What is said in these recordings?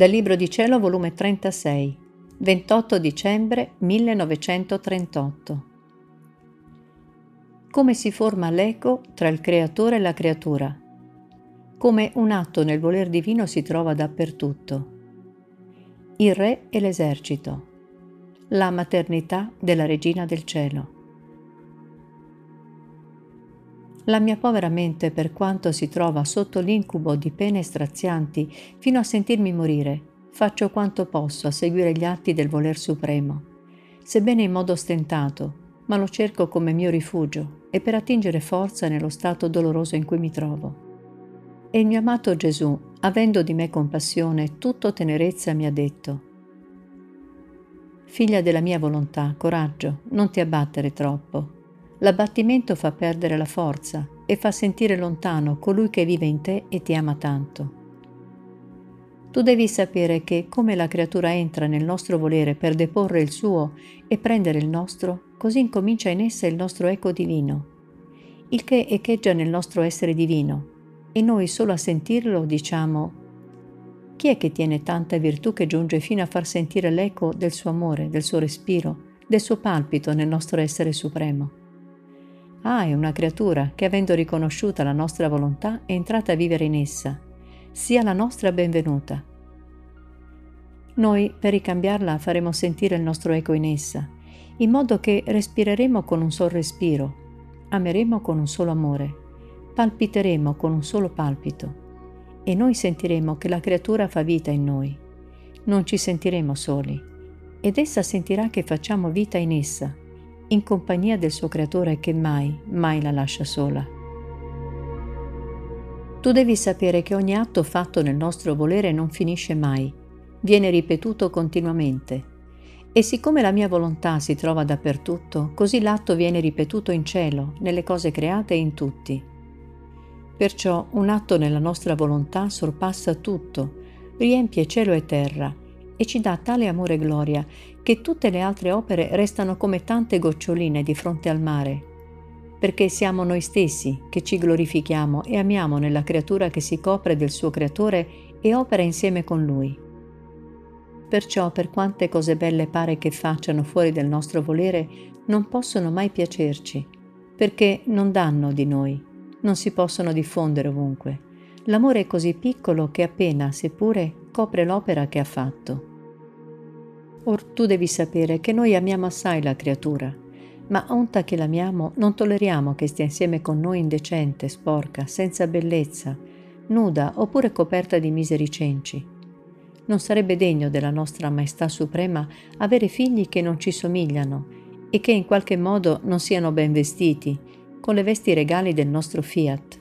Dal Libro di Cielo, volume 36, 28 dicembre 1938. Come si forma l'eco tra il creatore e la creatura? Come un atto nel voler divino si trova dappertutto. Il re e l'esercito. La maternità della regina del cielo. La mia povera mente, per quanto si trova sotto l'incubo di pene strazianti fino a sentirmi morire, faccio quanto posso a seguire gli atti del voler supremo, sebbene in modo stentato, ma lo cerco come mio rifugio e per attingere forza nello stato doloroso in cui mi trovo. E il mio amato Gesù, avendo di me compassione, tutto tenerezza, mi ha detto, Figlia della mia volontà, coraggio, non ti abbattere troppo. L'abbattimento fa perdere la forza e fa sentire lontano colui che vive in te e ti ama tanto. Tu devi sapere che come la creatura entra nel nostro volere per deporre il suo e prendere il nostro, così incomincia in essa il nostro eco divino, il che echeggia nel nostro essere divino, e noi solo a sentirlo diciamo chi è che tiene tanta virtù che giunge fino a far sentire l'eco del suo amore, del suo respiro, del suo palpito nel nostro essere supremo? Ah, è una creatura che, avendo riconosciuta la nostra volontà, è entrata a vivere in essa. Sia la nostra benvenuta. Noi, per ricambiarla, faremo sentire il nostro eco in essa, in modo che respireremo con un solo respiro, ameremo con un solo amore, palpiteremo con un solo palpito e noi sentiremo che la creatura fa vita in noi. Non ci sentiremo soli ed essa sentirà che facciamo vita in essa, in compagnia del suo creatore che mai, mai la lascia sola. Tu devi sapere che ogni atto fatto nel nostro volere non finisce mai, viene ripetuto continuamente. E siccome la mia volontà si trova dappertutto, così l'atto viene ripetuto in cielo, nelle cose create e in tutti. Perciò un atto nella nostra volontà sorpassa tutto, riempie cielo e terra e ci dà tale amore e gloria che tutte le altre opere restano come tante goccioline di fronte al mare, perché siamo noi stessi che ci glorifichiamo e amiamo nella creatura che si copre del suo creatore e opera insieme con lui. Perciò per quante cose belle pare che facciano fuori del nostro volere, non possono mai piacerci, perché non danno di noi non si possono diffondere ovunque. L'amore è così piccolo che appena, seppure, copre l'opera che ha fatto. Or tu devi sapere che noi amiamo assai la creatura, ma onta che l'amiamo non tolleriamo che stia insieme con noi indecente, sporca, senza bellezza, nuda oppure coperta di miseri cenci. Non sarebbe degno della nostra Maestà Suprema avere figli che non ci somigliano e che in qualche modo non siano ben vestiti, con le vesti regali del nostro fiat.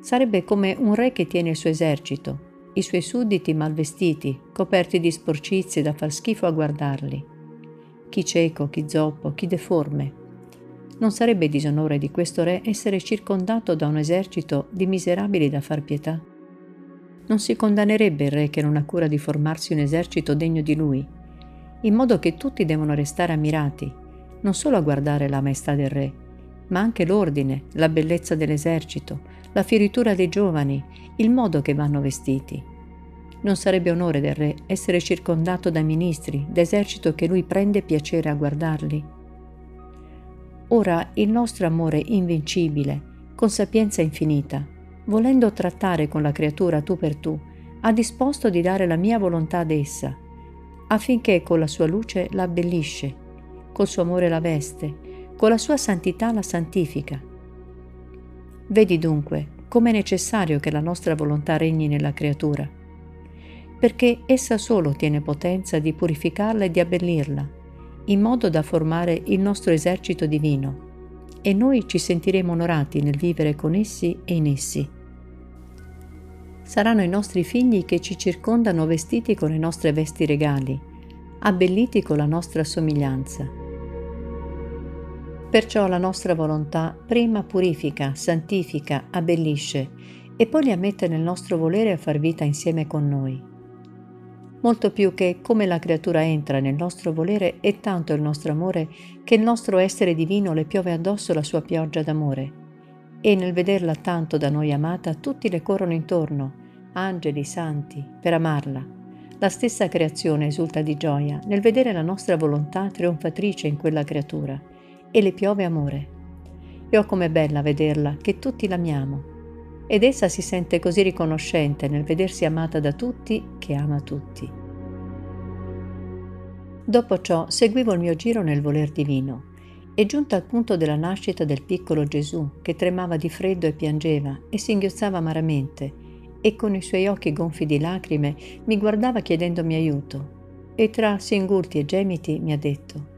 Sarebbe come un re che tiene il suo esercito, i suoi sudditi mal vestiti, coperti di sporcizie da far schifo a guardarli. Chi cieco, chi zoppo, chi deforme. Non sarebbe disonore di questo re essere circondato da un esercito di miserabili da far pietà? Non si condannerebbe il re che non ha cura di formarsi un esercito degno di lui, in modo che tutti devono restare ammirati, non solo a guardare la maestà del re, ma anche l'ordine, la bellezza dell'esercito, la fioritura dei giovani, il modo che vanno vestiti. Non sarebbe onore del re essere circondato da ministri, d'esercito che lui prende piacere a guardarli? Ora il nostro amore invincibile, con sapienza infinita, volendo trattare con la creatura tu per tu, ha disposto di dare la mia volontà ad essa, affinché con la sua luce la abbellisce, col suo amore la veste, con la sua santità la santifica. Vedi dunque come è necessario che la nostra volontà regni nella creatura, perché essa solo tiene potenza di purificarla e di abbellirla, in modo da formare il nostro esercito divino, e noi ci sentiremo onorati nel vivere con essi e in essi. Saranno i nostri figli che ci circondano vestiti con le nostre vesti regali, abbelliti con la nostra somiglianza Perciò la nostra volontà prima purifica, santifica, abbellisce e poi li ammette nel nostro volere a far vita insieme con noi. Molto più che come la creatura entra nel nostro volere è tanto il nostro amore che il nostro essere divino le piove addosso la sua pioggia d'amore. E nel vederla tanto da noi amata tutti le corrono intorno, angeli, santi, per amarla. La stessa creazione esulta di gioia nel vedere la nostra volontà trionfatrice in quella creatura e le piove amore. E oh com'è bella vederla, che tutti l'amiamo. Ed essa si sente così riconoscente nel vedersi amata da tutti che ama tutti. Dopo ciò seguivo il mio giro nel voler divino e giunta al punto della nascita del piccolo Gesù, che tremava di freddo e piangeva e singhiozzava amaramente, e con i suoi occhi gonfi di lacrime mi guardava chiedendomi aiuto, e tra singulti e gemiti mi ha detto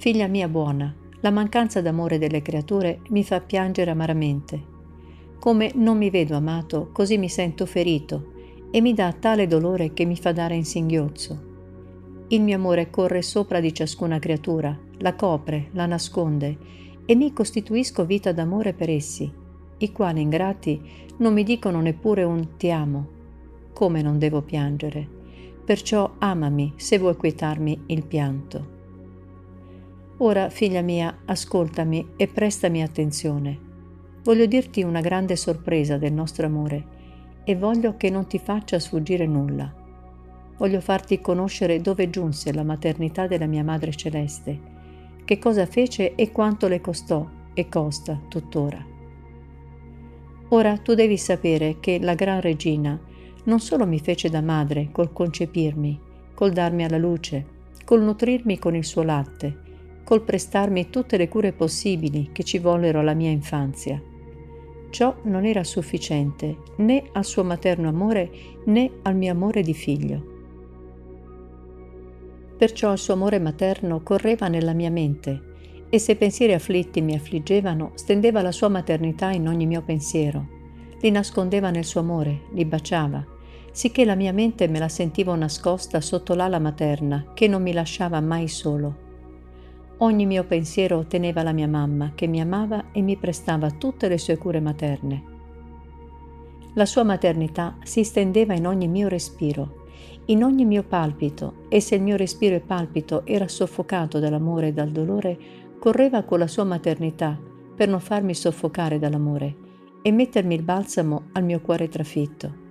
Figlia mia buona, la mancanza d'amore delle creature mi fa piangere amaramente. Come non mi vedo amato, così mi sento ferito, e mi dà tale dolore che mi fa dare in singhiozzo. Il mio amore corre sopra di ciascuna creatura, la copre, la nasconde e mi costituisco vita d'amore per essi, i quali ingrati non mi dicono neppure un ti amo. Come non devo piangere? Perciò amami se vuoi quietarmi il pianto. Ora, figlia mia, ascoltami e prestami attenzione. Voglio dirti una grande sorpresa del nostro amore e voglio che non ti faccia sfuggire nulla. Voglio farti conoscere dove giunse la maternità della mia Madre Celeste che cosa fece e quanto le costò e costa tuttora. Ora tu devi sapere che la Gran Regina non solo mi fece da madre col concepirmi, col darmi alla luce, col nutrirmi con il suo latte, col prestarmi tutte le cure possibili che ci vollero alla mia infanzia. Ciò non era sufficiente né al suo materno amore né al mio amore di figlio. Perciò il suo amore materno correva nella mia mente e se pensieri afflitti mi affliggevano, stendeva la sua maternità in ogni mio pensiero, li nascondeva nel suo amore, li baciava, sicché la mia mente me la sentivo nascosta sotto l'ala materna che non mi lasciava mai solo. Ogni mio pensiero teneva la mia mamma che mi amava e mi prestava tutte le sue cure materne. La sua maternità si stendeva in ogni mio respiro in ogni mio palpito, e se il mio respiro e palpito era soffocato dall'amore e dal dolore, correva con la sua maternità per non farmi soffocare dall'amore e mettermi il balsamo al mio cuore trafitto.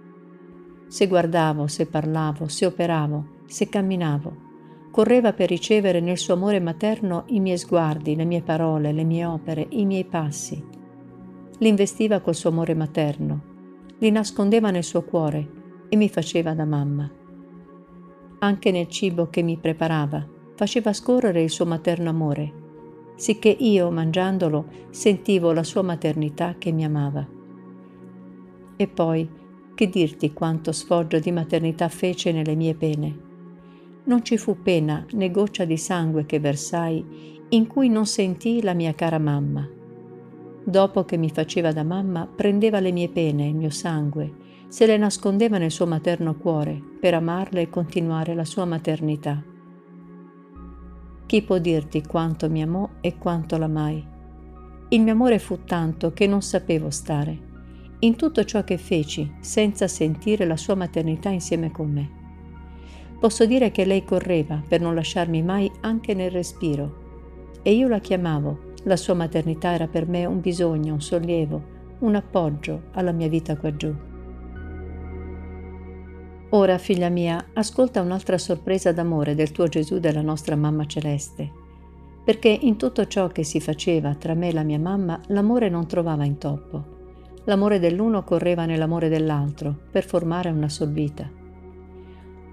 Se guardavo, se parlavo, se operavo, se camminavo, correva per ricevere nel suo amore materno i miei sguardi, le mie parole, le mie opere, i miei passi. Li investiva col suo amore materno, li nascondeva nel suo cuore e mi faceva da mamma anche nel cibo che mi preparava, faceva scorrere il suo materno amore, sicché io, mangiandolo, sentivo la sua maternità che mi amava. E poi, che dirti quanto sfoggio di maternità fece nelle mie pene? Non ci fu pena né goccia di sangue che versai in cui non sentii la mia cara mamma. Dopo che mi faceva da mamma, prendeva le mie pene, il mio sangue, se le nascondeva nel suo materno cuore per amarle e continuare la sua maternità. Chi può dirti quanto mi amò e quanto l'amai? Il mio amore fu tanto che non sapevo stare in tutto ciò che feci senza sentire la sua maternità insieme con me. Posso dire che lei correva per non lasciarmi mai anche nel respiro e io la chiamavo. La sua maternità era per me un bisogno, un sollievo, un appoggio alla mia vita qua giù. Ora, figlia mia, ascolta un'altra sorpresa d'amore del tuo Gesù della nostra mamma celeste, perché in tutto ciò che si faceva tra me e la mia mamma l'amore non trovava intoppo. L'amore dell'uno correva nell'amore dell'altro per formare una sol vita.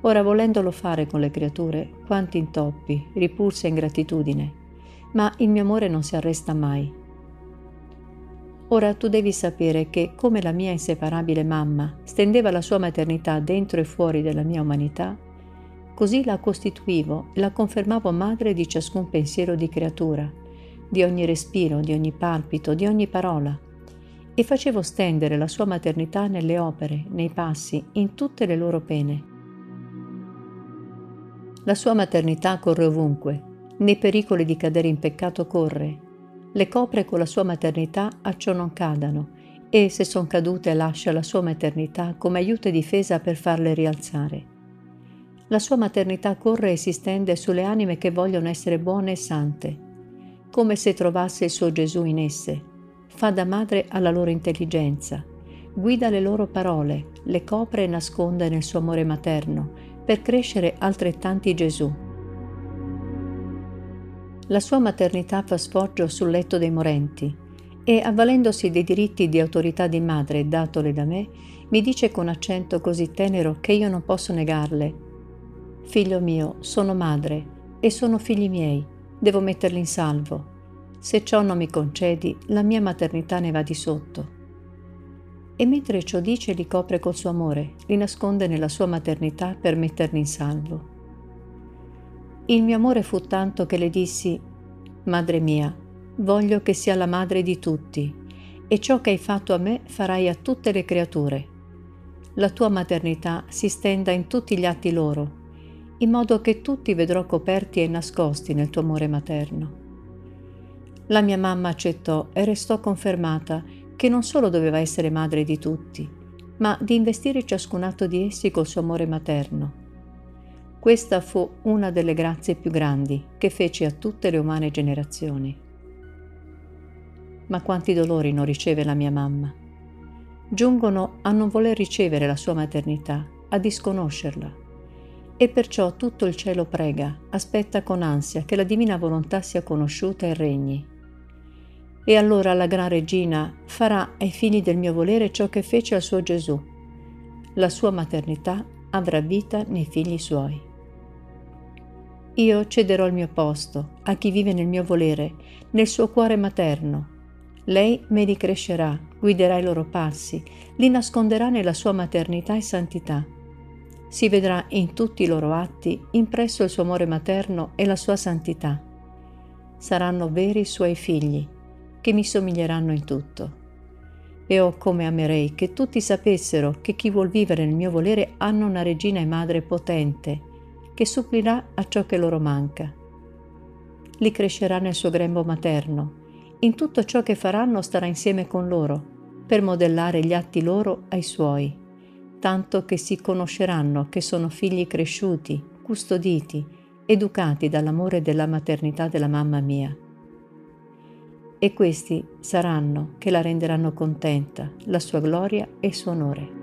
Ora, volendolo fare con le creature, quanti intoppi, ripulsa e ingratitudine, ma il mio amore non si arresta mai, Ora tu devi sapere che, come la mia inseparabile mamma stendeva la sua maternità dentro e fuori della mia umanità, così la costituivo e la confermavo madre di ciascun pensiero di creatura, di ogni respiro, di ogni palpito, di ogni parola, e facevo stendere la sua maternità nelle opere, nei passi, in tutte le loro pene. La sua maternità corre ovunque, nei pericoli di cadere in peccato corre, le copre con la sua maternità a ciò non cadano e se son cadute lascia la sua maternità come aiuto e difesa per farle rialzare. La sua maternità corre e si stende sulle anime che vogliono essere buone e sante, come se trovasse il suo Gesù in esse. Fa da madre alla loro intelligenza, guida le loro parole, le copre e nasconde nel suo amore materno, per crescere altrettanti Gesù. La sua maternità fa sfoggio sul letto dei morenti e, avvalendosi dei diritti di autorità di madre datole da me, mi dice con accento così tenero che io non posso negarle. Figlio mio, sono madre e sono figli miei, devo metterli in salvo. Se ciò non mi concedi, la mia maternità ne va di sotto. E mentre ciò dice li copre col suo amore, li nasconde nella sua maternità per metterli in salvo. Il mio amore fu tanto che le dissi, Madre mia, voglio che sia la madre di tutti, e ciò che hai fatto a me farai a tutte le creature. La tua maternità si stenda in tutti gli atti loro, in modo che tutti vedrò coperti e nascosti nel tuo amore materno. La mia mamma accettò e restò confermata che non solo doveva essere madre di tutti, ma di investire ciascun atto di essi col suo amore materno. Questa fu una delle grazie più grandi che fece a tutte le umane generazioni. Ma quanti dolori non riceve la mia mamma? Giungono a non voler ricevere la sua maternità, a disconoscerla e perciò tutto il cielo prega, aspetta con ansia che la divina volontà sia conosciuta e regni. E allora la gran regina farà ai figli del mio volere ciò che fece al suo Gesù. La sua maternità avrà vita nei figli suoi. Io cederò il mio posto a chi vive nel mio volere, nel suo cuore materno. Lei me li crescerà, guiderà i loro passi, li nasconderà nella sua maternità e santità si vedrà in tutti i loro atti impresso il suo amore materno e la sua santità. Saranno veri suoi figli, che mi somiglieranno in tutto. E oh come amerei che tutti sapessero che chi vuol vivere nel mio volere hanno una regina e madre potente, che supplirà a ciò che loro manca. Li crescerà nel suo grembo materno, in tutto ciò che faranno starà insieme con loro, per modellare gli atti loro ai suoi tanto che si conosceranno che sono figli cresciuti, custoditi, educati dall'amore della maternità della mamma mia. E questi saranno che la renderanno contenta, la sua gloria e il suo onore.